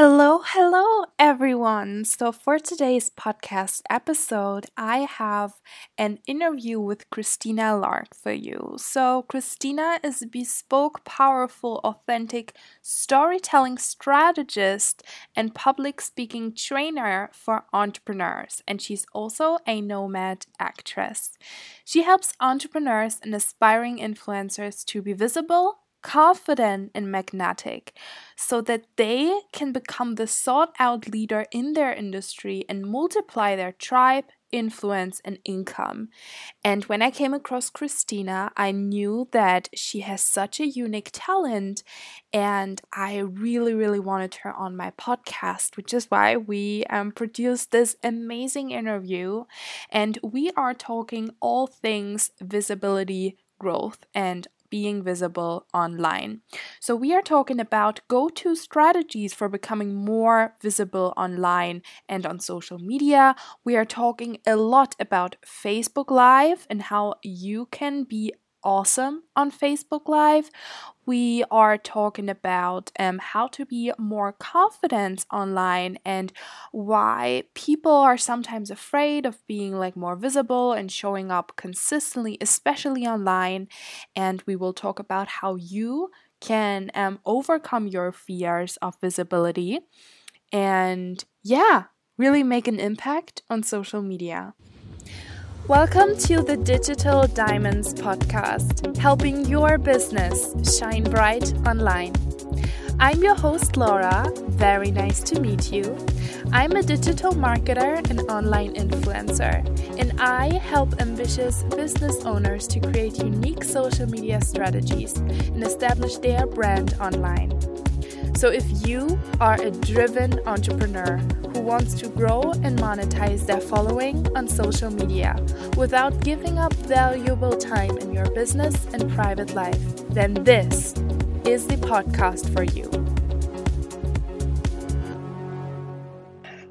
Hello, hello, everyone. So, for today's podcast episode, I have an interview with Christina Lark for you. So, Christina is a bespoke, powerful, authentic storytelling strategist and public speaking trainer for entrepreneurs, and she's also a nomad actress. She helps entrepreneurs and aspiring influencers to be visible confident and magnetic so that they can become the sought out leader in their industry and multiply their tribe, influence, and income. And when I came across Christina, I knew that she has such a unique talent, and I really, really wanted her on my podcast, which is why we um, produced this amazing interview. And we are talking all things visibility growth and being visible online. So, we are talking about go to strategies for becoming more visible online and on social media. We are talking a lot about Facebook Live and how you can be awesome on Facebook Live. We are talking about um, how to be more confident online and why people are sometimes afraid of being like more visible and showing up consistently, especially online. And we will talk about how you can um, overcome your fears of visibility and yeah, really make an impact on social media. Welcome to the Digital Diamonds podcast, helping your business shine bright online. I'm your host, Laura. Very nice to meet you. I'm a digital marketer and online influencer, and I help ambitious business owners to create unique social media strategies and establish their brand online. So, if you are a driven entrepreneur who wants to grow and monetize their following on social media without giving up valuable time in your business and private life, then this is the podcast for you.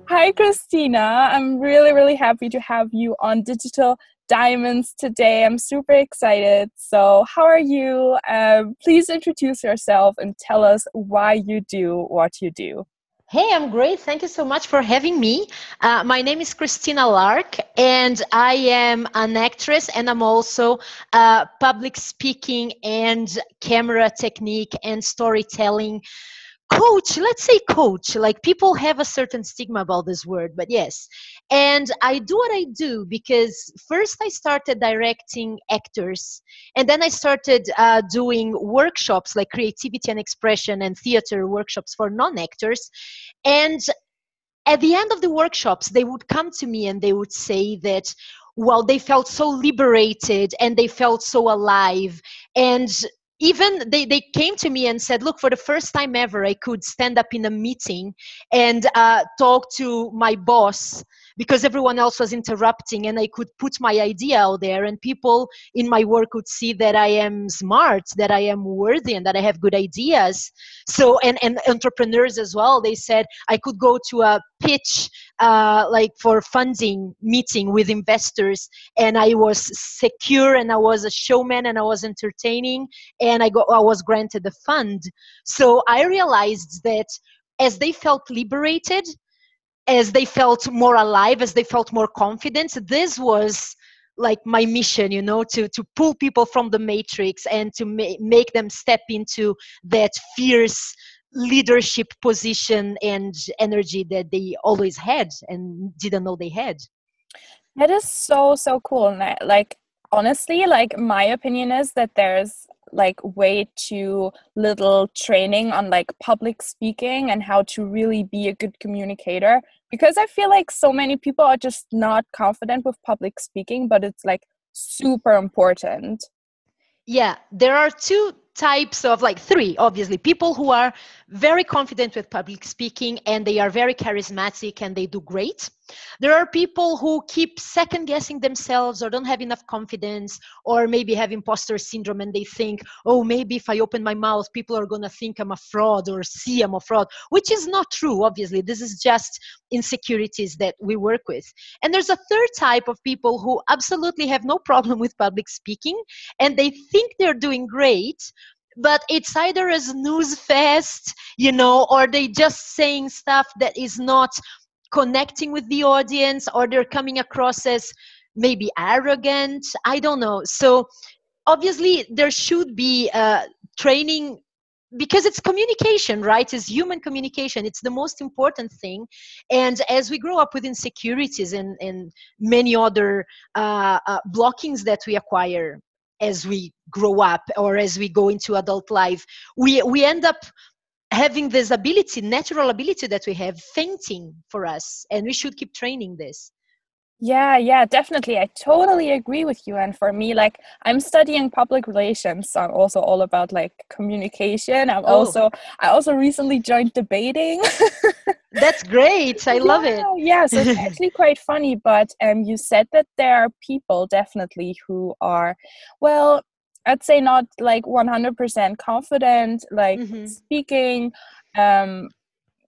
Hi, Christina. I'm really, really happy to have you on Digital diamonds today. I'm super excited. So, how are you? Uh, please introduce yourself and tell us why you do what you do. Hey, I'm great. Thank you so much for having me. Uh, my name is Christina Lark, and I am an actress, and I'm also a public speaking and camera technique and storytelling coach let's say coach like people have a certain stigma about this word but yes. And i do what i do because first i started directing actors and then i started uh, doing workshops like creativity and expression and theater workshops for non-actors. And at the end of the workshops they would come to me and they would say that well they felt so liberated and they felt so alive. And even they, they came to me and said look for the first time ever i could stand up in a meeting and uh, talk to my boss because everyone else was interrupting and i could put my idea out there and people in my work could see that i am smart that i am worthy and that i have good ideas. So and, and entrepreneurs as well they said i could go to a pitch uh, like for funding meeting with investors and i was secure and i was a showman and i was entertaining and i got i was granted the fund. So i realized that as they felt liberated as they felt more alive as they felt more confident this was like my mission you know to to pull people from the matrix and to ma- make them step into that fierce leadership position and energy that they always had and didn't know they had. That is so so cool like honestly like my opinion is that there's like way too little training on like public speaking and how to really be a good communicator. Because i feel like so many people are just not confident with public speaking but it's like super important. Yeah there are two types of like three obviously. People who are very confident with public speaking and they are very charismatic and they do great. There are people who keep second guessing themselves or don't have enough confidence or maybe have imposter syndrome and they think oh maybe if i open my mouth people are going to think i'm a fraud or see i'm a fraud which is not true obviously. This is just insecurities that we work with. And there's a third type of people who absolutely have no problem with public speaking and they think they're doing great but it's either a snooze fest you know or they just saying stuff that is not connecting with the audience or they're coming across as maybe arrogant. I don't know. So obviously there should be uh, training because it's communication right? It's human communication. It's the most important thing. And as we grow up with insecurities and, and many other uh, uh, blockings that we acquire as we grow up or as we go into adult life we we end up having this ability natural ability that we have fainting for us and we should keep training this yeah, yeah, definitely. I totally agree with you. And for me, like I'm studying public relations. So I'm also all about like communication. I'm oh. also I also recently joined debating. That's great. I yeah, love it. Yeah, so it's actually quite funny. But um you said that there are people definitely who are well, I'd say not like 100% confident, like mm-hmm. speaking, um,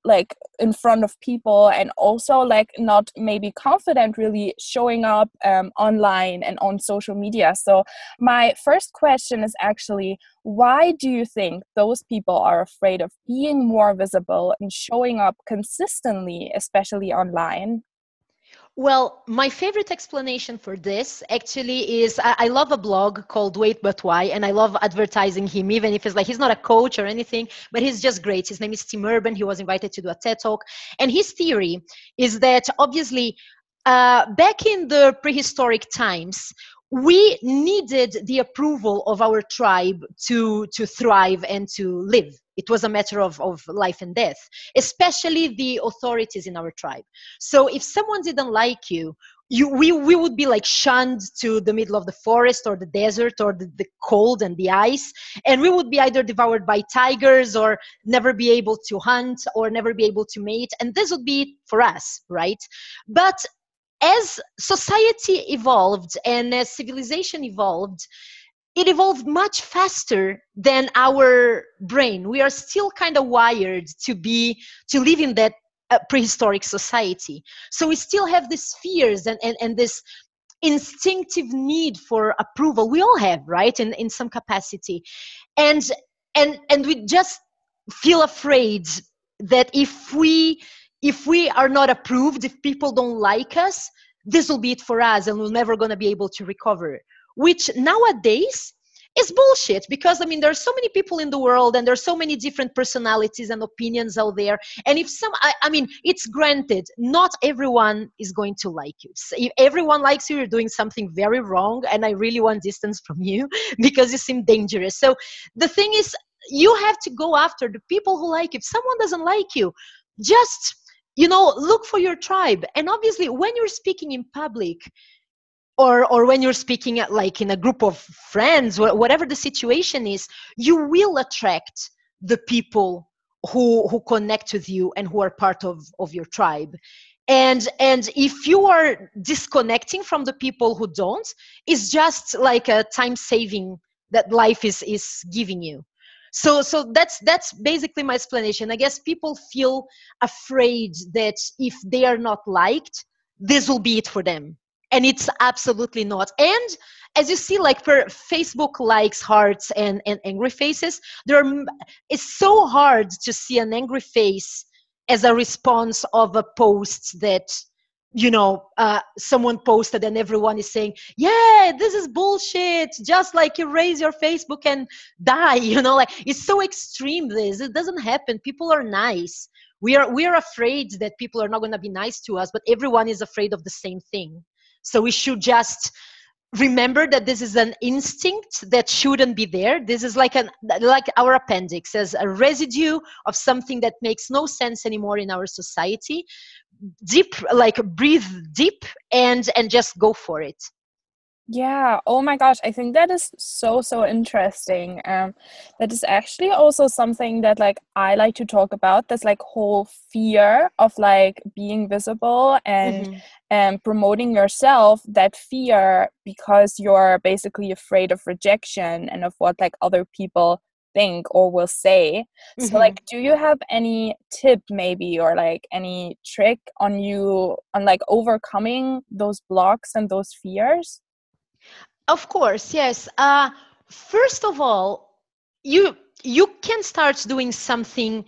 like in front of people and also like not maybe confident really showing up um, online and on social media. So my first question is actually why do you think those people are afraid of being more visible and showing up consistently especially online well, my favorite explanation for this actually is I, I, love a blog called Wait But Why, and I love advertising him, even if it's like he's not a coach or anything, but he's just great. His name is Tim Urban. He was invited to do a TED talk. And his theory is that obviously, uh, back in the prehistoric times, we needed the approval of our tribe to to thrive and to live it was a matter of, of life and death especially the authorities in our tribe. So if someone didn't like you you we, we would be like shunned to the middle of the forest or the desert or the, the cold and the ice and we would be either devoured by tigers or never be able to hunt or never be able to mate and this would be for us right? But as society evolved and as civilization evolved, it evolved much faster than our brain. We are still kind of wired to be to live in that uh, prehistoric society. So we still have these fears and, and, and this instinctive need for approval. We all have, right, in, in some capacity. And and and we just feel afraid that if we if we are not approved, if people don't like us, this will be it for us and we're never going to be able to recover. Which nowadays is bullshit because I mean there are so many people in the world and there's so many different personalities and opinions out there. And if some, I, I mean, it's granted, not everyone is going to like you. So if everyone likes you, you're doing something very wrong, and I really want distance from you because you seem dangerous. So the thing is, you have to go after the people who like you. If someone doesn't like you, just you know look for your tribe and obviously when you're speaking in public or or when you're speaking at like in a group of friends whatever the situation is you will attract the people who who connect with you and who are part of of your tribe. And and if you are disconnecting from the people who don't it's just like a time saving that life is is giving you. So so that's that's basically my explanation. I guess people feel afraid that if they are not liked this will be it for them and it's absolutely not. And as you see like per facebook likes hearts and, and angry faces there are it's so hard to see an angry face as a response of a post that you know uh, someone posted and everyone is saying yeah this is bullshit. Just like you raise your facebook and die you know like it's so extreme this. It doesn't happen. People are nice. We are we are afraid that people are not going to be nice to us but everyone is afraid of the same thing so we should just remember that this is an instinct that shouldn't be there. This is like an like our appendix as a residue of something that makes no sense anymore in our society. Deep like breathe deep and and just go for it yeah oh my gosh i think that is so so interesting um that is actually also something that like i like to talk about this like whole fear of like being visible and mm-hmm. and promoting yourself that fear because you're basically afraid of rejection and of what like other people think or will say mm-hmm. so like do you have any tip maybe or like any trick on you on like overcoming those blocks and those fears of course yes. Uh first of all you you can start doing something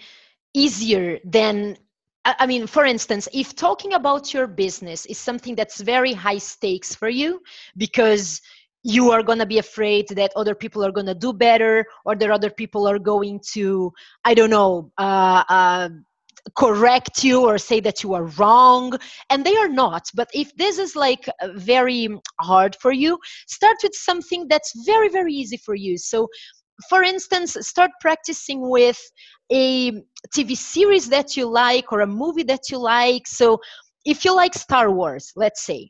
easier than I mean, for instance, if talking about your business is something that's very high stakes for you because you are going to be afraid that other people are going to do better or that other people are going to, I don't know, uh, uh, correct you or say that you are wrong and they are not. But if this is like uh, very hard for you start with something that's very very easy for you. So for instance start practicing with a tv series that you like or a movie that you like. So if you like star wars let's say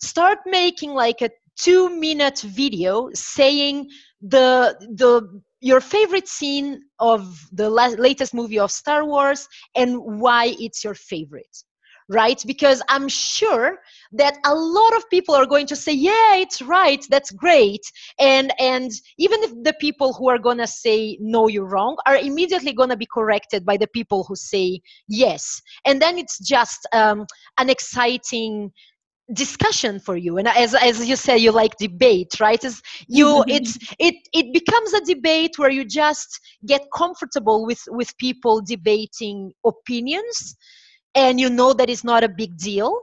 start making like a two minute video saying the the your favorite scene of the la- latest movie of Star Wars and why it's your favorite right? Because i'm sure that a lot of people are going to say yeah it's right that's great and and even if the people who are going to say no you're wrong are immediately going to be corrected by the people who say yes and then it's just um, an exciting discussion for you. And as as you say you like debate right? Is you it's it it becomes a debate where you just get comfortable with with people debating opinions and you know that it's not a big deal.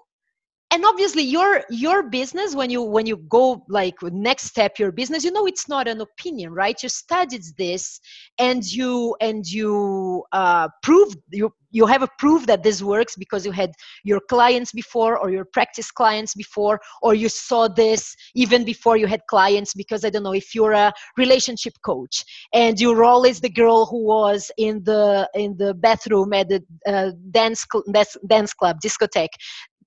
And obviously your your business when you when you go like next step your business you know it's not an opinion right? You studied this and you and you uh, proved you you have a proof that this works because you had your clients before or your practice clients before or you saw this even before you had clients because i don't know if you're a relationship coach and your role is the girl who was in the in the bathroom at the uh, dance, cl- dance club discotheque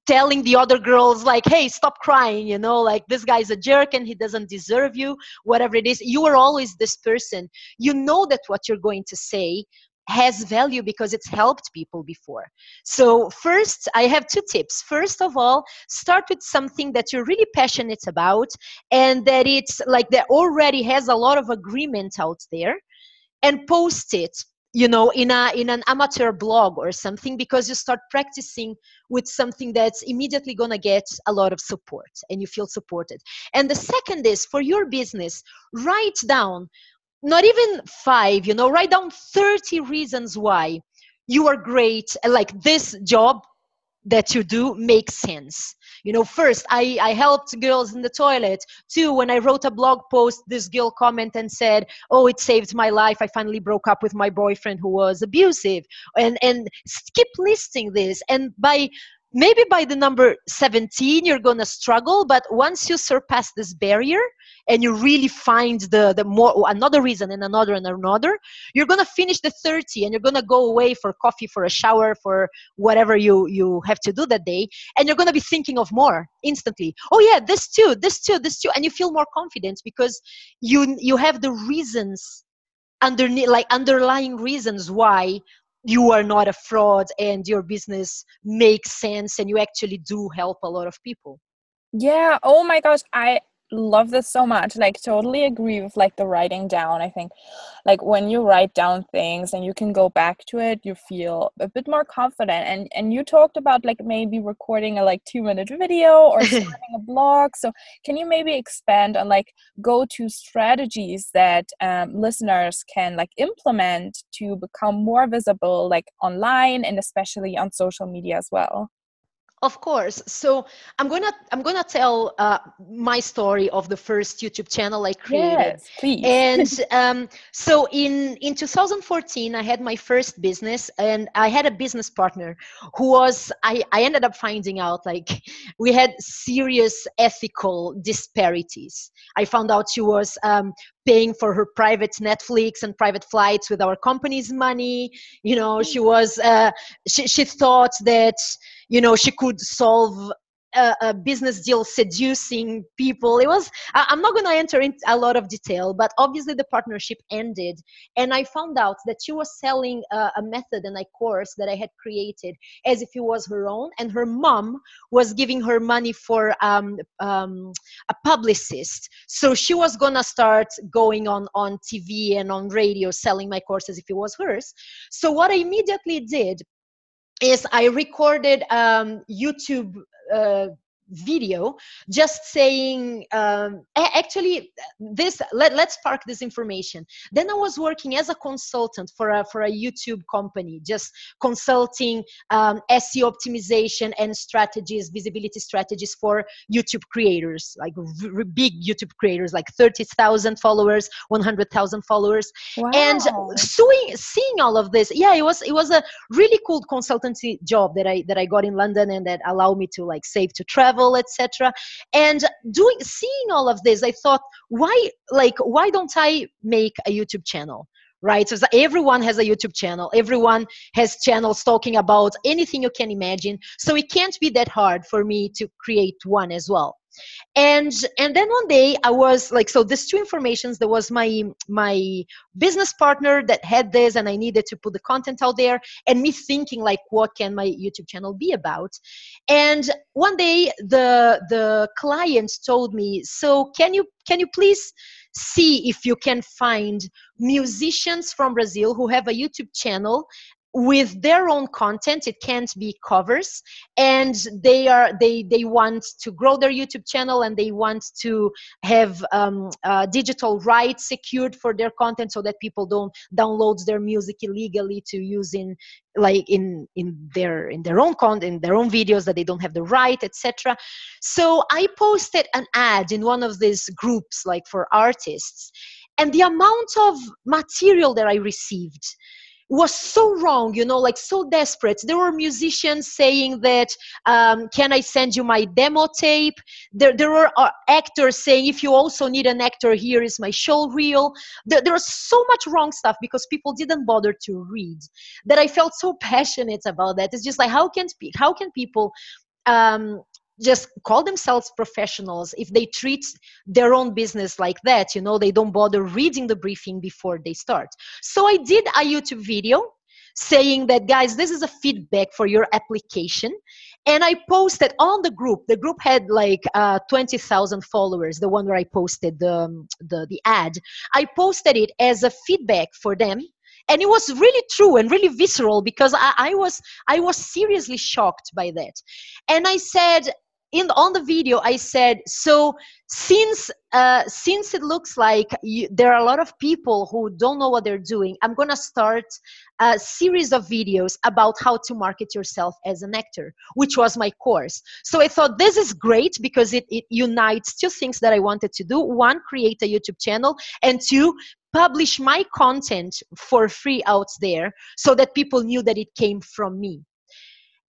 telling the other girls like hey stop crying you know like this guy's a jerk and he doesn't deserve you whatever it is. You are always this person. You know that what you're going to say has value because it's helped people before. So, first, I have two tips. First of all, start with something that you're really passionate about and that it's like that already has a lot of agreement out there and post it you know in a in an amateur blog or something because you start practicing with something that's immediately going to get a lot of support and you feel supported and the second is for your business write down not even five you know write down 30 reasons why you are great like this job that you do makes sense. You know first i i helped girls in the toilet. Two when i wrote a blog post this girl comment and said oh it saved my life. I finally broke up with my boyfriend who was abusive. And and keep listing this. And by maybe by the number 17 you're going to struggle but once you surpass this barrier and you really find the the more another reason and another and another you're going to finish the 30 and you're going to go away for coffee for a shower for whatever you you have to do that day and you're going to be thinking of more instantly. Oh yeah this too this too this too and you feel more confident because you you have the reasons underneath like underlying reasons why you are not a fraud and your business makes sense and you actually do help a lot of people. Yeah oh my gosh i love this so much like totally agree with like the writing down. I think like when you write down things and you can go back to it you feel a bit more confident. And and you talked about like maybe recording a like two minute video or starting a blog. So can you maybe expand on like go to strategies that um, listeners can like implement to become more visible like online and especially on social media as well of course. So I'm gonna I'm gonna tell uh, my story of the first YouTube channel I created. Yes, please. And um, so in in 2014, I had my first business, and I had a business partner who was I I ended up finding out like we had serious ethical disparities. I found out she was um, paying for her private Netflix and private flights with our company's money. You know, she was uh, she she thought that you know she could solve a, a, business deal seducing people. It was I, i'm not going to enter into a lot of detail but obviously the partnership ended and i found out that she was selling a, a method and a course that i had created as if it was her own and her mom was giving her money for um, um, a publicist. So she was going to start going on on tv and on radio selling my course as if it was hers. So what i immediately did is I recorded um, YouTube uh, video just saying um, actually this let, let's park this information then i was working as a consultant for a for a youtube company just consulting um, seo optimization and strategies visibility strategies for youtube creators like r- big youtube creators like 30000 followers 100000 followers wow. and seeing, seeing all of this yeah it was it was a really cool consultancy job that i that i got in london and that allowed me to like save to travel etc and doing seeing all of this i thought why like why don't i make a youtube channel right? So everyone has a youtube channel. Everyone has channels talking about anything you can imagine. So it can't be that hard for me to create one as well and and then one day i was like so these two informations there was my my business partner that had this and i needed to put the content out there and me thinking like what can my youtube channel be about? And one day the the client told me so can you can you please see if you can find musicians from brazil who have a youtube channel with their own content it can't be covers and they are they they want to grow their youtube channel and they want to have um, uh, digital rights secured for their content so that people don't download their music illegally to use in like in in their in their own content in their own videos that they don't have the right etc so i posted an ad in one of these groups like for artists and the amount of material that i received was so wrong you know like so desperate. There were musicians saying that um, can i send you my demo tape? There, there were uh, actors saying if you also need an actor here is my show reel. There, there was so much wrong stuff because people didn't bother to read that i felt so passionate about that. It's just like how can how can people um, just call themselves professionals if they treat their own business like that you know they don't bother reading the briefing before they start. So i did a youtube video saying that guys this is a feedback for your application and i posted on the group. The group had like uh, 20000 followers the one where i posted the, um, the the ad. I posted it as a feedback for them and it was really true and really visceral because I, I, was i was seriously shocked by that. And i said in on the video i said so since uh, since it looks like you, there are a lot of people who don't know what they're doing i'm going to start a series of videos about how to market yourself as an actor which was my course. So i thought this is great because it, it unites two things that i wanted to do. One create a youtube channel and two publish my content for free out there so that people knew that it came from me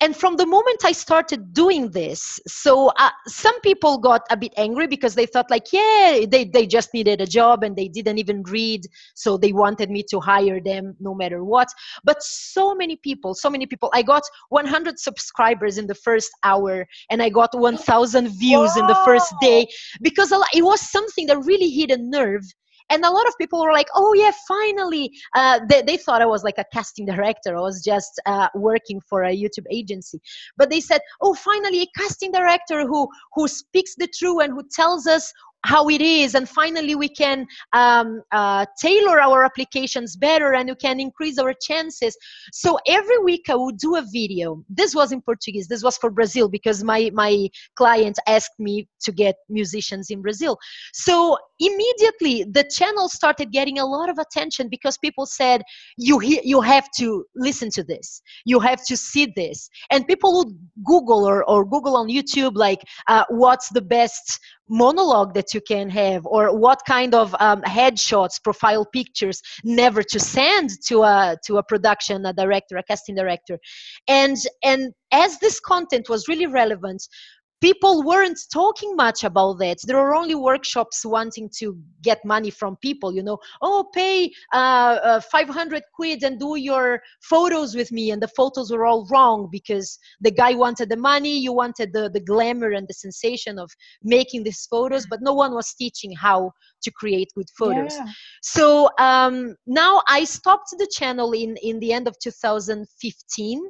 and from the moment i started doing this so uh, some people got a bit angry because they thought like yeah they, they just needed a job and they didn't even read so they wanted me to hire them no matter what but so many people so many people i got 100 subscribers in the first hour and i got 1000 views Whoa. in the first day because it was something that really hit a nerve and a lot of people were like oh yeah finally. Uh, they, they thought i was like a casting director. I was just uh, working for a youtube agency. But they said oh finally a casting director who who speaks the truth and who tells us how it is and finally we can um, uh, tailor our applications better and we can increase our chances. So every week i would do a video. This was in portuguese. This was for brazil because my my client asked me to get musicians in brazil. So immediately the channel started getting a lot of attention because people said you he- you have to listen to this. You have to see this. And people would google or, or google on youtube like uh, what's the best monologue that you can have or what kind of um, headshots profile pictures never to send to a to a production a director a casting director. And and as this content was really relevant people weren't talking much about that. There were only workshops wanting to get money from people you know. Oh pay uh, uh, 500 quid and do your photos with me. And the photos were all wrong because the guy wanted the money you wanted the, the glamour and the sensation of making these photos but no one was teaching how to create good photos. Yeah. so um, now i stopped the channel in in the end of 2015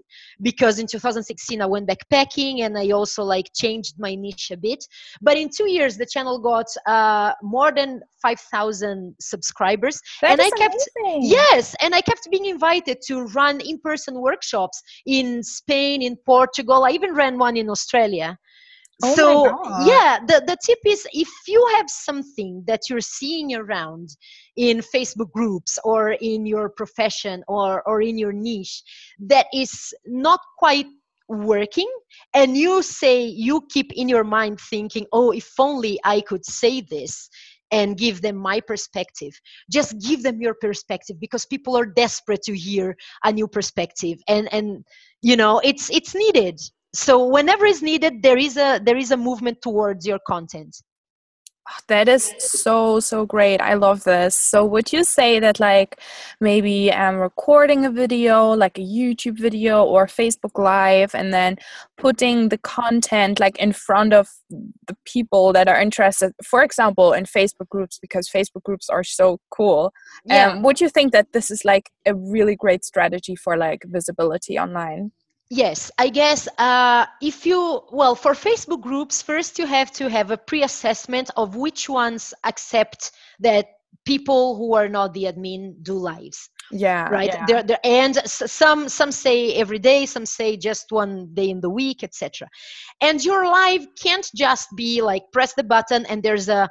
because in 2016 i went backpacking and i also like changed my niche a bit. But in two years the channel got uh, more than 5000 subscribers. That and i kept amazing. yes and i kept being invited to run in-person workshops in spain in portugal. I even ran one in australia. Oh so yeah, the, the tip is if you have something that you're seeing around in Facebook groups or in your profession or, or in your niche that is not quite working and you say you keep in your mind thinking oh if only i could say this and give them my perspective. Just give them your perspective because people are desperate to hear a new perspective and and you know it's it's needed. So whenever is needed there is a there is a movement towards your content that is so so great. I love this. So would you say that like maybe i'm recording a video like a youtube video or facebook live and then putting the content like in front of the people that are interested for example in facebook groups because facebook groups are so cool. Yeah. Um, would you think that this is like a really great strategy for like visibility online Yes, I guess uh, if you, well, for Facebook groups, first you have to have a pre assessment of which ones accept that people who are not the admin do lives yeah. right? Yeah. They're, they're, and some some say every day some say just one day in the week etc and your live can't just be like press the button and there's a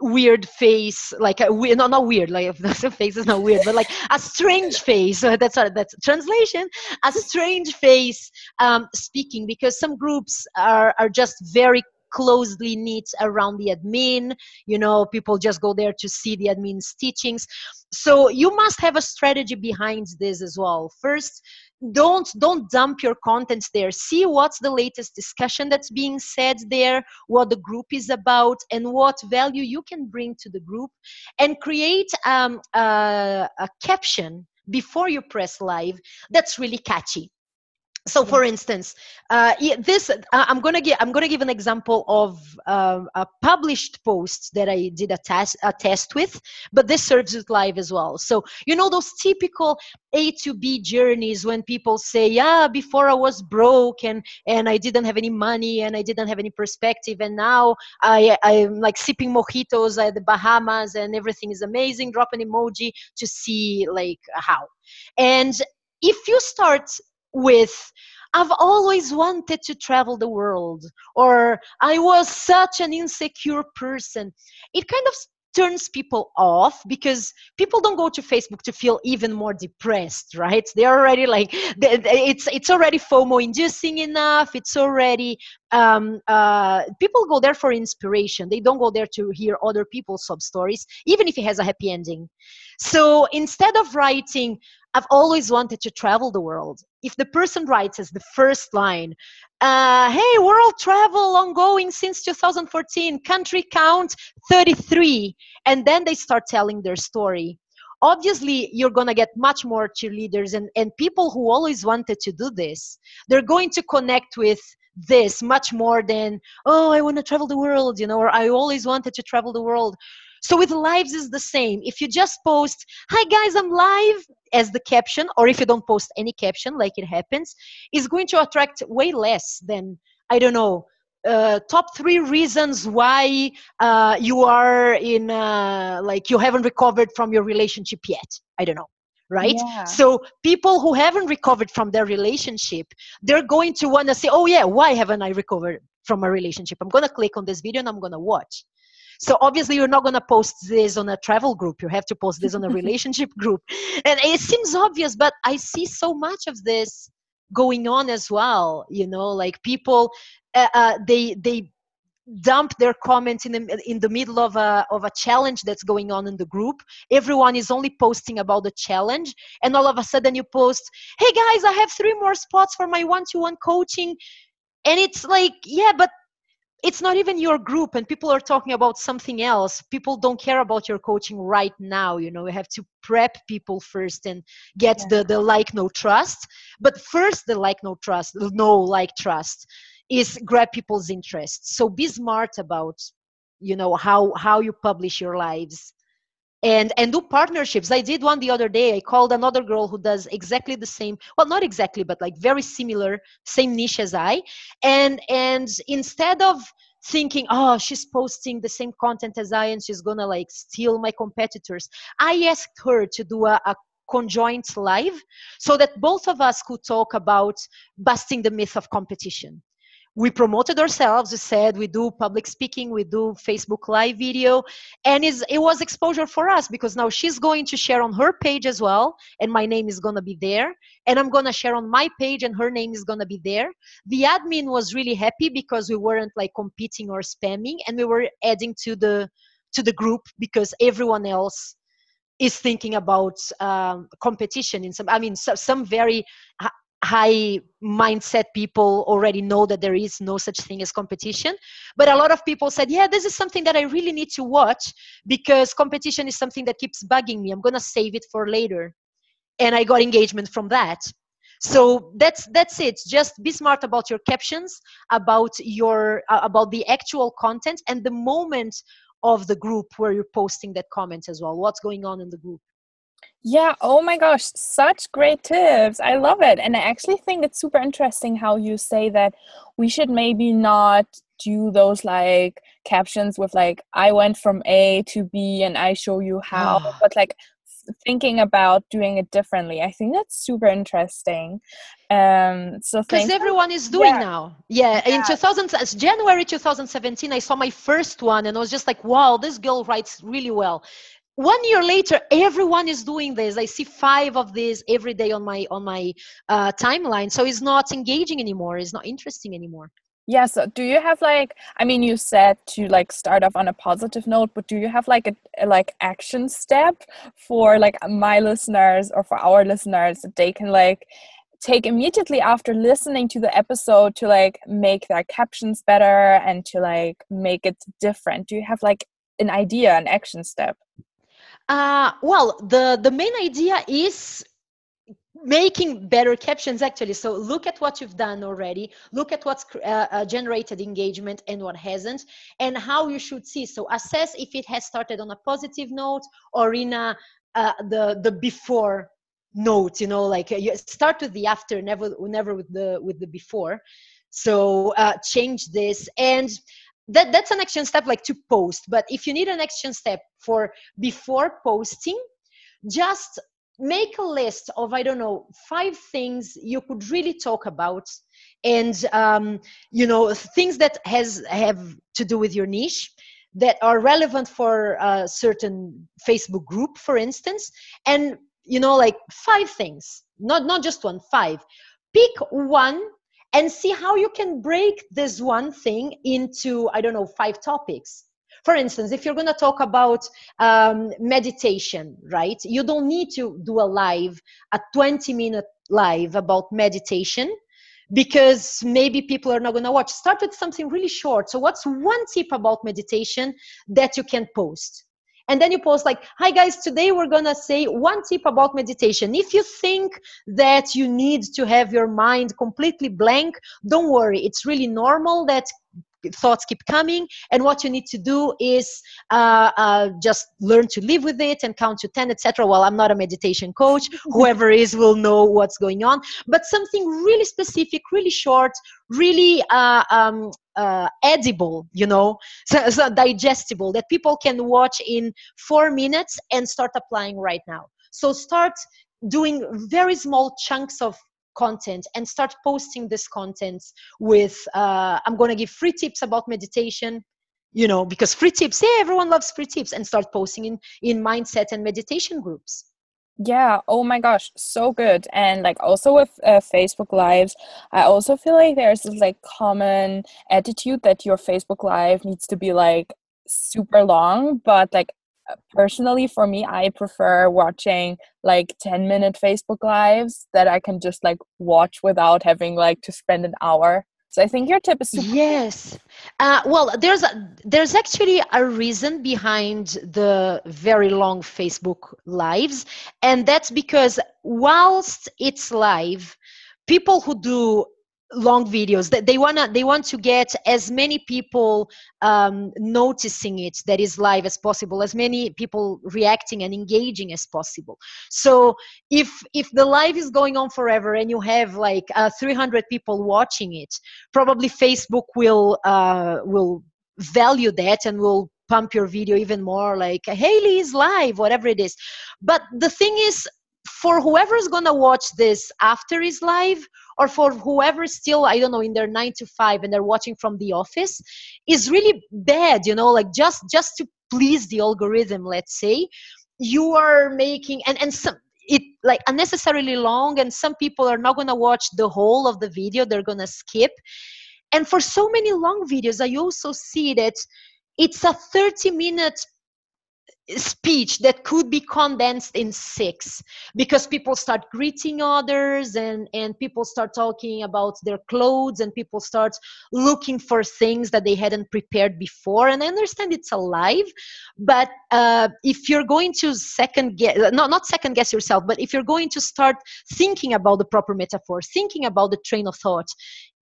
weird face like a weird not, not weird like the face is not weird but like a strange face. That's what that's translation. A strange face um, speaking because some groups are are just very closely knit around the admin. You know people just go there to see the admin's teachings. So you must have a strategy behind this as well. First don't don't dump your contents there. See what's the latest discussion that's being said there what the group is about and what value you can bring to the group. And create um, a, a caption before you press live that's really catchy so for instance uh, this uh, i'm going to give i'm to give an example of uh, a published post that i did a test a test with but this serves it live as well. So you know those typical a to b journeys when people say yeah before i was broke and and i didn't have any money and i didn't have any perspective and now i i'm like sipping mojitos at the bahamas and everything is amazing drop an emoji to see like how. And if you start with I've always wanted to travel the world, or I was such an insecure person. It kind of turns people off because people don't go to facebook to feel even more depressed right? They're already like it's it's already fomo inducing enough. It's already um, uh, people go there for inspiration. They don't go there to hear other people's sub stories even if it has a happy ending. So instead of writing I've always wanted to travel the world. If the person writes as the first line, uh, hey, world travel ongoing since 2014, country count 33, and then they start telling their story, obviously you're going to get much more cheerleaders and, and people who always wanted to do this. They're going to connect with this much more than, oh, I want to travel the world, you know, or I always wanted to travel the world so with lives is the same. If you just post, "Hi guys, I'm live" as the caption, or if you don't post any caption, like it happens, is going to attract way less than I don't know. Uh, top three reasons why uh, you are in uh, like you haven't recovered from your relationship yet. I don't know right yeah. so people who haven't recovered from their relationship they're going to want to say oh yeah why haven't i recovered from a relationship i'm going to click on this video and i'm going to watch so obviously you're not going to post this on a travel group. You have to post this on a relationship group. And it seems obvious, but I see so much of this going on as well. You know, like people, uh, uh, they, they, dump their comments in the in the middle of a of a challenge that's going on in the group everyone is only posting about the challenge and all of a sudden you post hey guys i have three more spots for my one-to-one coaching and it's like yeah but it's not even your group and people are talking about something else. People don't care about your coaching right now you know you have to prep people first and get yeah. the the like no trust. But first the like no trust no like trust is grab people's interest. So be smart about you know how how you publish your lives and and do partnerships. I did one the other day. I called another girl who does exactly the same well not exactly but like very similar same niche as i. And and instead of thinking oh she's posting the same content as i and she's gonna like steal my competitors i asked her to do a, a conjoint live so that both of us could talk about busting the myth of competition we promoted ourselves we said we do public speaking we do facebook live video and it was exposure for us because now she's going to share on her page as well and my name is to be there and i'm to share on my page and her name is to be there. The admin was really happy because we weren't like competing or spamming and we were adding to the to the group because everyone else is thinking about um, competition in some i mean so, some very high mindset people already know that there is no such thing as competition. But a lot of people said yeah this is something that i really need to watch because competition is something that keeps bugging me. I'm going to save it for later. And i got engagement from that. So that's that's it. Just be smart about your captions about your uh, about the actual content and the moment of the group where you're posting that comment as well. What's going on in the group yeah, oh my gosh, such great tips. I love it. And I actually think it's super interesting how you say that we should maybe not do those like captions with like I went from A to B and I show you how, ah. but like thinking about doing it differently. I think that's super interesting. Um, so because everyone is doing yeah. now. Yeah. yeah. in 2000 January 2017, I saw my first one and I was just like, wow, this girl writes really well one year later everyone is doing this. I see five of these every day on my on my uh, timeline. So it's not engaging anymore. It's not interesting anymore. Yeah so do you have like i mean you said to like start off on a positive note but do you have like a, a like action step for like my listeners or for our listeners that they can like take immediately after listening to the episode to like make their captions better and to like make it different? Do you have like an idea an action step uh, well, the, the main idea is making better captions actually. So look at what you've done already. Look at what's uh, uh, generated engagement and what hasn't and how you should see. So assess if it has started on a positive note or in a uh, the the before note you know like you start with the after never never with the with the before. So uh, change this and that that's an action step like to post but if you need an action step for before posting just make a list of i don't know five things you could really talk about and um, you know things that has have to do with your niche that are relevant for a certain facebook group for instance and you know like five things. Not not just one five. Pick one and see how you can break this one thing into i don't know five topics. For instance if you're going to talk about um, meditation right? You don't need to do a live a 20 minute live about meditation because maybe people are not going to watch. Start with something really short. So what's one tip about meditation that you can post and then you post like hi guys today we're gonna say one tip about meditation. If you think that you need to have your mind completely blank don't worry. It's really normal that thoughts keep coming and what you need to do is uh, uh, just learn to live with it and count to 10 etc well i'm not a meditation coach. Whoever is will know what's going on. But something really specific really short really uh, um, uh, edible you know so, so digestible that people can watch in four minutes and start applying right now. So start doing very small chunks of content and start posting this content with uh, i'm going to give free tips about meditation you know because free tips yeah everyone loves free tips and start posting in in mindset and meditation groups. Yeah oh my gosh so good. And like also with uh, facebook lives i also feel like there's this like common attitude that your facebook live needs to be like super long but like personally for me i prefer watching like 10 minute facebook lives that i can just like watch without having like to spend an hour. So i think your tip is super yes. Uh, well there's a, there's actually a reason behind the very long facebook lives and that's because whilst it's live people who do long videos. That they wanna they want to get as many people um, noticing it that is live as possible as many people reacting and engaging as possible. So if if the live is going on forever and you have like uh, 300 people watching it probably facebook will uh, will value that and will pump your video even more like haley is live whatever it is. But the thing is for whoever's gonna watch this after is live or for whoever still i don't know in their 9 to 5 and they're watching from the office is really bad you know like just just to please the algorithm let's say you are making and and some it like unnecessarily long and some people are not going to watch the whole of the video they're going to skip. And for so many long videos i also see that it's a 30 minute speech that could be condensed in six because people start greeting others and and people start talking about their clothes and people start looking for things that they hadn't prepared before. And i understand it's alive but uh, if you're going to second guess not not second guess yourself but if you're going to start thinking about the proper metaphor thinking about the train of thought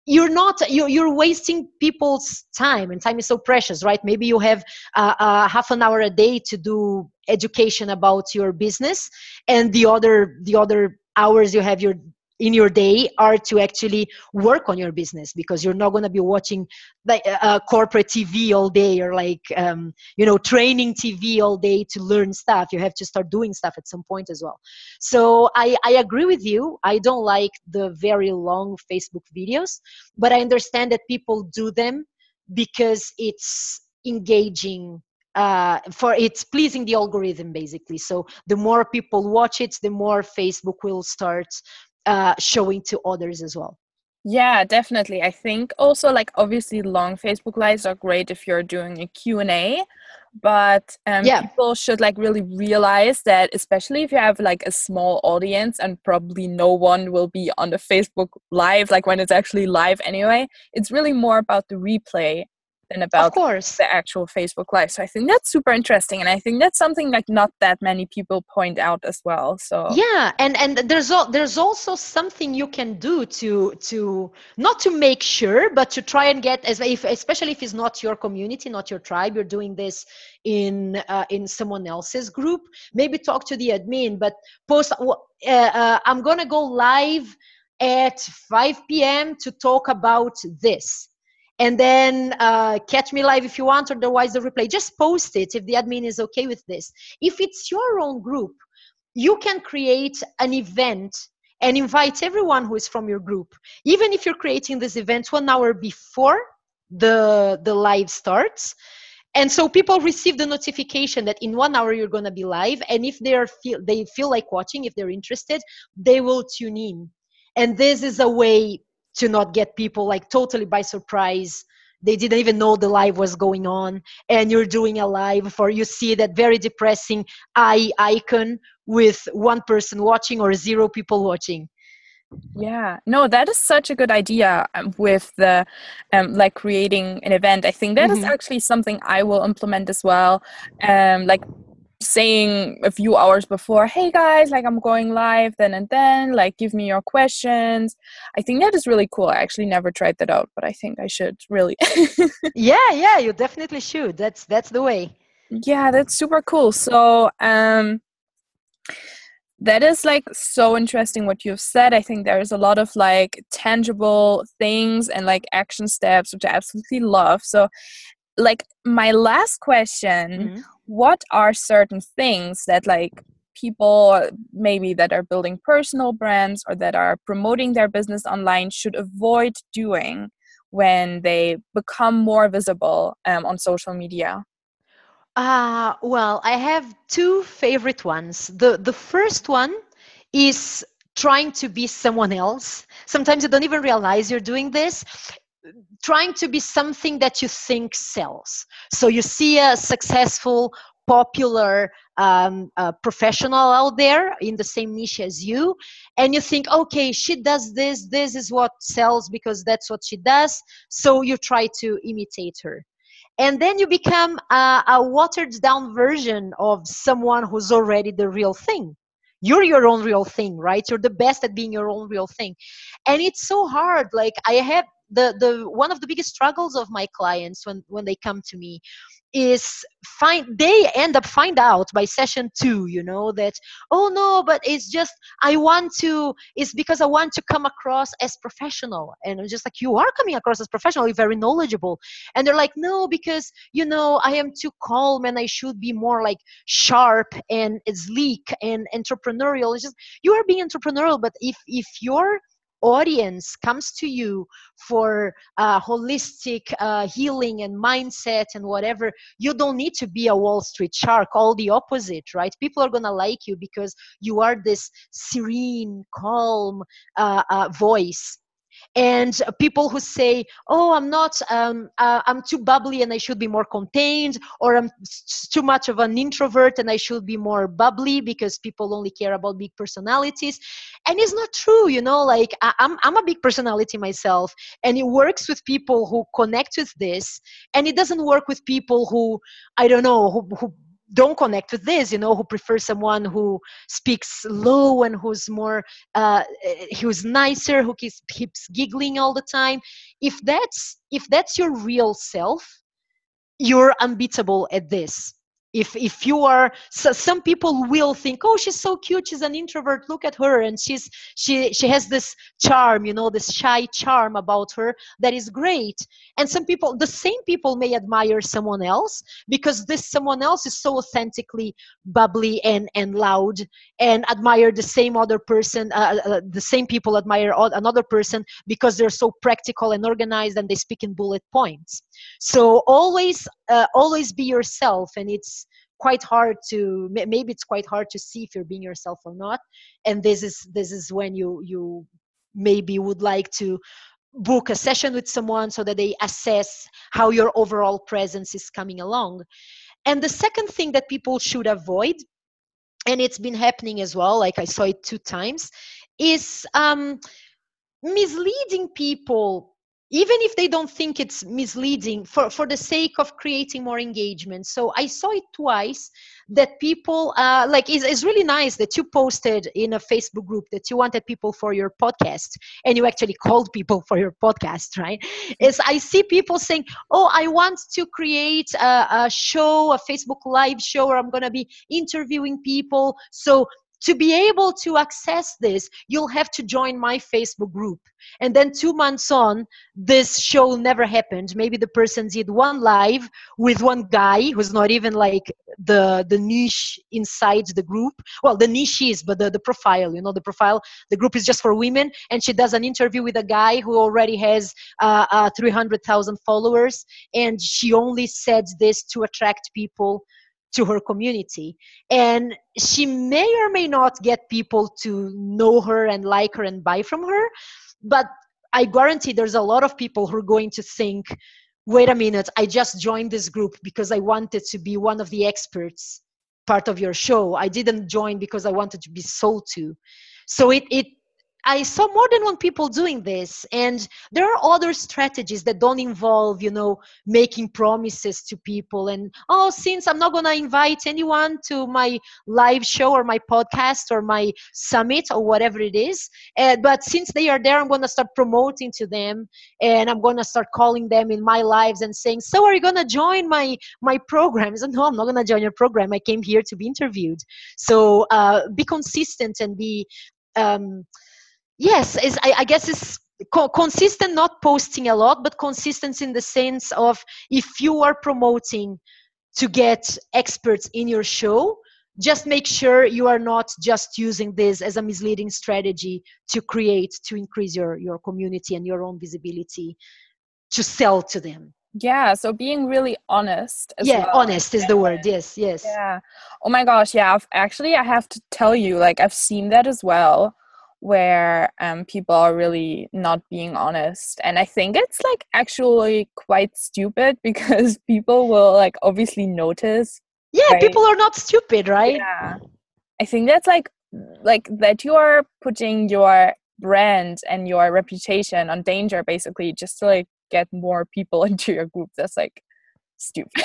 you're not you're, wasting people's time and time is so precious right? Maybe you have uh, uh, half an hour a day to do education about your business and the other the other hours you have your in your day are to actually work on your business because you're not going to be watching like uh, corporate tv all day or like um, you know training tv all day to learn stuff. You have to start doing stuff at some point as well. So i i agree with you. I don't like the very long facebook videos but i understand that people do them because it's engaging uh, for it's pleasing the algorithm basically. So the more people watch it the more facebook will start uh, showing to others as well yeah definitely i think also like obviously long facebook lives are great if you're doing a q&a but um, yeah. people should like really realize that especially if you have like a small audience and probably no one will be on the facebook live like when it's actually live anyway it's really more about the replay than about of course. the actual Facebook Live. So I think that's super interesting, and I think that's something like not that many people point out as well. So yeah, and and there's al- there's also something you can do to to not to make sure, but to try and get as if especially if it's not your community, not your tribe, you're doing this in uh, in someone else's group. Maybe talk to the admin, but post. Uh, uh, I'm gonna go live at 5 p.m. to talk about this and then uh, catch me live if you want otherwise the replay. Just post it if the admin is okay with this. If it's your own group you can create an event and invite everyone who is from your group. Even if you're creating this event one hour before the the live starts. And so people receive the notification that in one hour you're going to be live. And if they are feel they feel like watching if they're interested they will tune in. And this is a way to not get people like totally by surprise. They didn't even know the live was going on. And you're doing a live for you see that very depressing eye icon with one person watching or zero people watching. Yeah. No that is such a good idea um, with the um, like creating an event. I think that mm-hmm. is actually something i will implement as well. Um like saying a few hours before hey guys like i'm going live then and then like give me your questions. I think that is really cool. I actually never tried that out but i think i should really. Yeah yeah you definitely should. That's that's the way. Yeah that's super cool. So um that is like so interesting what you've said. I think there's a lot of like tangible things and like action steps which i absolutely love. So like my last question mm-hmm what are certain things that like people maybe that are building personal brands or that are promoting their business online should avoid doing when they become more visible um, on social media? Uh, well i have two favorite ones. The the first one is trying to be someone else. Sometimes you don't even realize you're doing this trying to be something that you think sells. So you see a successful, popular um, uh, professional out there in the same niche as you, and you think, okay, she does this, this is what sells because that's what she does. So you try to imitate her. And then you become a, a watered down version of someone who's already the real thing you're your own real thing right you're the best at being your own real thing and it's so hard like i have the the one of the biggest struggles of my clients when when they come to me is find they end up find out by session two you know that oh no but it's just i want to it's because i want to come across as professional. And i'm just like you are coming across as professional you're very knowledgeable. And they're like no because you know i am too calm and i should be more like sharp and sleek and entrepreneurial. It's just you are being entrepreneurial but if if you're audience comes to you for uh, holistic uh, healing and mindset and whatever you don't need to be a wall street shark all the opposite right? People are gonna like you because you are this serene calm uh, uh voice and people who say oh i'm not um, uh, i'm too bubbly and i should be more contained or i'm too much of an introvert and i should be more bubbly because people only care about big personalities. And it's not true you know like I, I'm, I'm a big personality myself and it works with people who connect with this and it doesn't work with people who i don't know who, who don't connect with this you know who prefers someone who speaks low and who's more uh, who's nicer who keeps, keeps giggling all the time. If that's if that's your real self you're unbeatable at this if if you are so some people will think oh she's so cute. She's an introvert. Look at her. And she's she she has this charm you know this shy charm about her that is great. And some people the same people may admire someone else because this someone else is so authentically bubbly and and loud and admire the same other person uh, uh, uh the same people admire another person because they're so practical and organized and they speak in bullet points. So always uh, always be yourself. And it's quite hard to maybe it's quite hard to see if you're being yourself or not. And this is this is when you you maybe would like to book a session with someone so that they assess how your overall presence is coming along. And the second thing that people should avoid and it's been happening as well like i saw it two times is um, misleading people even if they don't think it's misleading for, for the sake of creating more engagement. So i saw it twice that people uh, like it's, it's really nice that you posted in a facebook group that you wanted people for your podcast and you actually called people for your podcast right? Is i see people saying oh i want to create a, a show a facebook live show where i'm going to be interviewing people. So to be able to access this, you'll have to join my Facebook group. And then two months on, this show never happened. Maybe the person did one live with one guy who's not even like the the niche inside the group. Well, the niche is, but the, the profile, you know, the profile, the group is just for women. And she does an interview with a guy who already has uh, uh, 300,000 followers. And she only said this to attract people to her community. And she may or may not get people to know her and like her and buy from her but i guarantee there's a lot of people who are going to think wait a minute i just joined this group because i wanted to be one of the experts part of your show. I didn't join because i wanted to be sold to. So it it I saw more than one people doing this, and there are other strategies that don't involve, you know, making promises to people. And oh, since I'm not gonna invite anyone to my live show or my podcast or my summit or whatever it is, uh, but since they are there, I'm gonna start promoting to them, and I'm gonna start calling them in my lives and saying, "So are you gonna join my my programs?" And no, I'm not gonna join your program. I came here to be interviewed. So uh, be consistent and be. Um, yes is I, I, guess it's co- consistent not posting a lot but consistent in the sense of if you are promoting to get experts in your show just make sure you are not just using this as a misleading strategy to create to increase your your community and your own visibility to sell to them. Yeah so being really honest yeah well. honest is the word yes yes. Yeah. Oh my gosh yeah I've, actually i have to tell you like i've seen that as well where um, people are really not being honest. And i think it's like actually quite stupid because people will like obviously notice yeah right? people are not stupid right? Yeah. I think that's like like that you are putting your brand and your reputation on danger basically just to like get more people into your group. That's like stupid.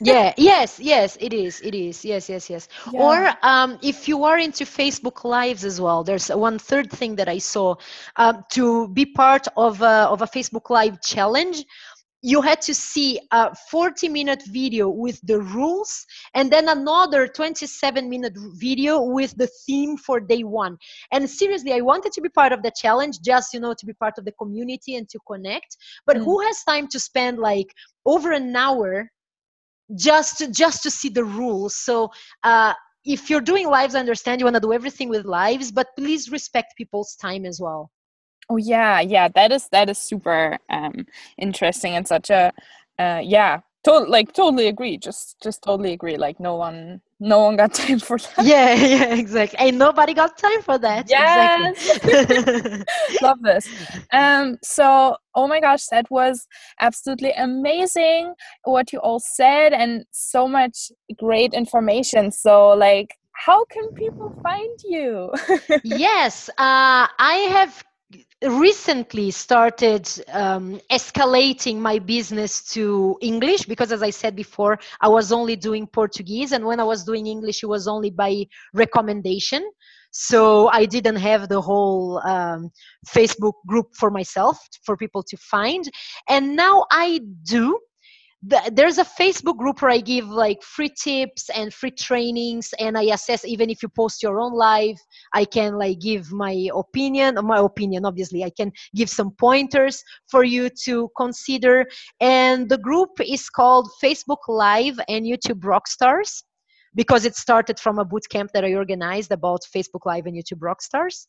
Yeah yes yes it is it is. Yes yes yes. Yeah. or um, if you are into facebook lives as well there's one third thing that i saw um, to be part of a, of a facebook live challenge you had to see a 40 minute video with the rules and then another 27 minute video with the theme for day one. And seriously i wanted to be part of the challenge just you know to be part of the community and to connect. But mm. who has time to spend like over an hour just to, just to see the rules? So uh, if you're doing lives i understand you want to do everything with lives but please respect people's time as well Oh yeah, yeah, that is that is super um interesting and such a uh yeah, to- like totally agree. Just just totally agree. Like no one no one got time for that. Yeah, yeah, exactly. Ain't nobody got time for that. Yes. Exactly. Love this. Um so oh my gosh, that was absolutely amazing what you all said and so much great information. So like how can people find you? yes, uh, I have recently started um, escalating my business to English because, as I said before, I was only doing Portuguese, and when I was doing English, it was only by recommendation. So I didn't have the whole um, Facebook group for myself for people to find, and now I do the, there's a Facebook group where I give like free tips and free trainings, and I assess even if you post your own live, I can like give my opinion. My opinion, obviously, I can give some pointers for you to consider. And the group is called Facebook Live and YouTube Rockstars because it started from a boot camp that I organized about Facebook Live and YouTube Rockstars.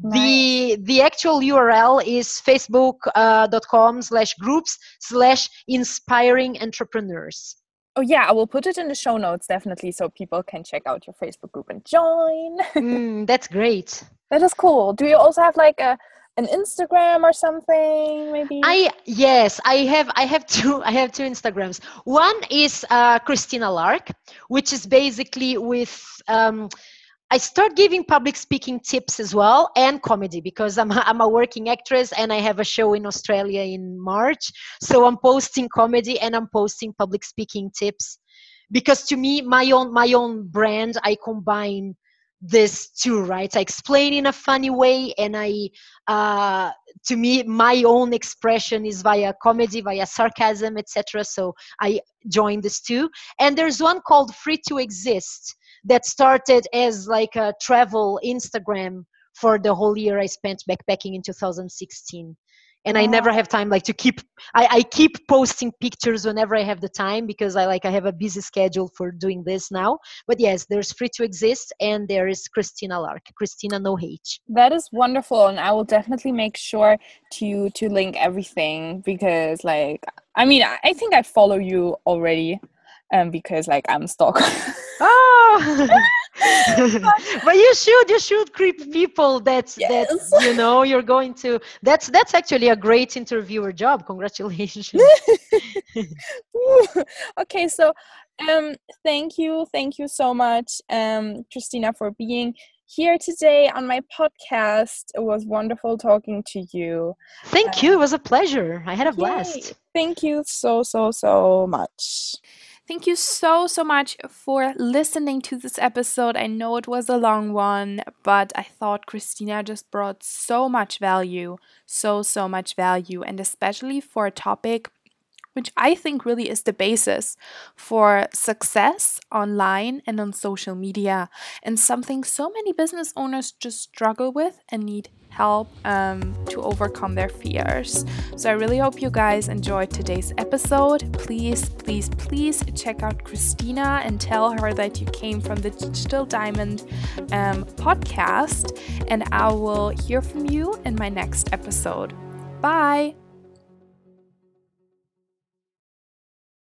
Nice. The the actual URL is facebook.com uh, slash groups slash inspiring entrepreneurs. Oh yeah, I will put it in the show notes definitely so people can check out your Facebook group and join. mm, that's great. That is cool. Do you also have like a an Instagram or something maybe? I yes, I have I have two I have two Instagrams. One is uh, Cristina Lark, which is basically with um, I start giving public speaking tips as well and comedy because I'm, I'm a working actress and I have a show in Australia in March. So I'm posting comedy and I'm posting public speaking tips because to me my own my own brand I combine this too right? I explain in a funny way and i uh, to me my own expression is via comedy via sarcasm etc so i joined this too. And there's one called free to exist that started as like a travel instagram for the whole year i spent backpacking in 2016 and i never have time like to keep I, I keep posting pictures whenever i have the time because i like i have a busy schedule for doing this now. But yes there's free to exist and there is cristina lark cristina no h that is wonderful and i will definitely make sure to to link everything because like i mean i, I think i follow you already um because like i'm stuck oh but you should you should creep people that's yes. that's you know you're going to that's that's actually a great interviewer job congratulations. Okay so um thank you thank you so much um cristina for being here today on my podcast. It was wonderful talking to you. Thank um, you it was a pleasure. I had a blast. Yay. thank you so so so much Thank you so, so much for listening to this episode. I know it was a long one, but I thought Cristina just brought so much value, so, so much value, and especially for a topic which I think really is the basis for success online and on social media, and something so many business owners just struggle with and need help um, to overcome their fears. So I really hope you guys enjoyed today's episode. Please, please, please check out Cristina and tell her that you came from the Digital Diamond um, podcast, and I will hear from you in my next episode. Bye.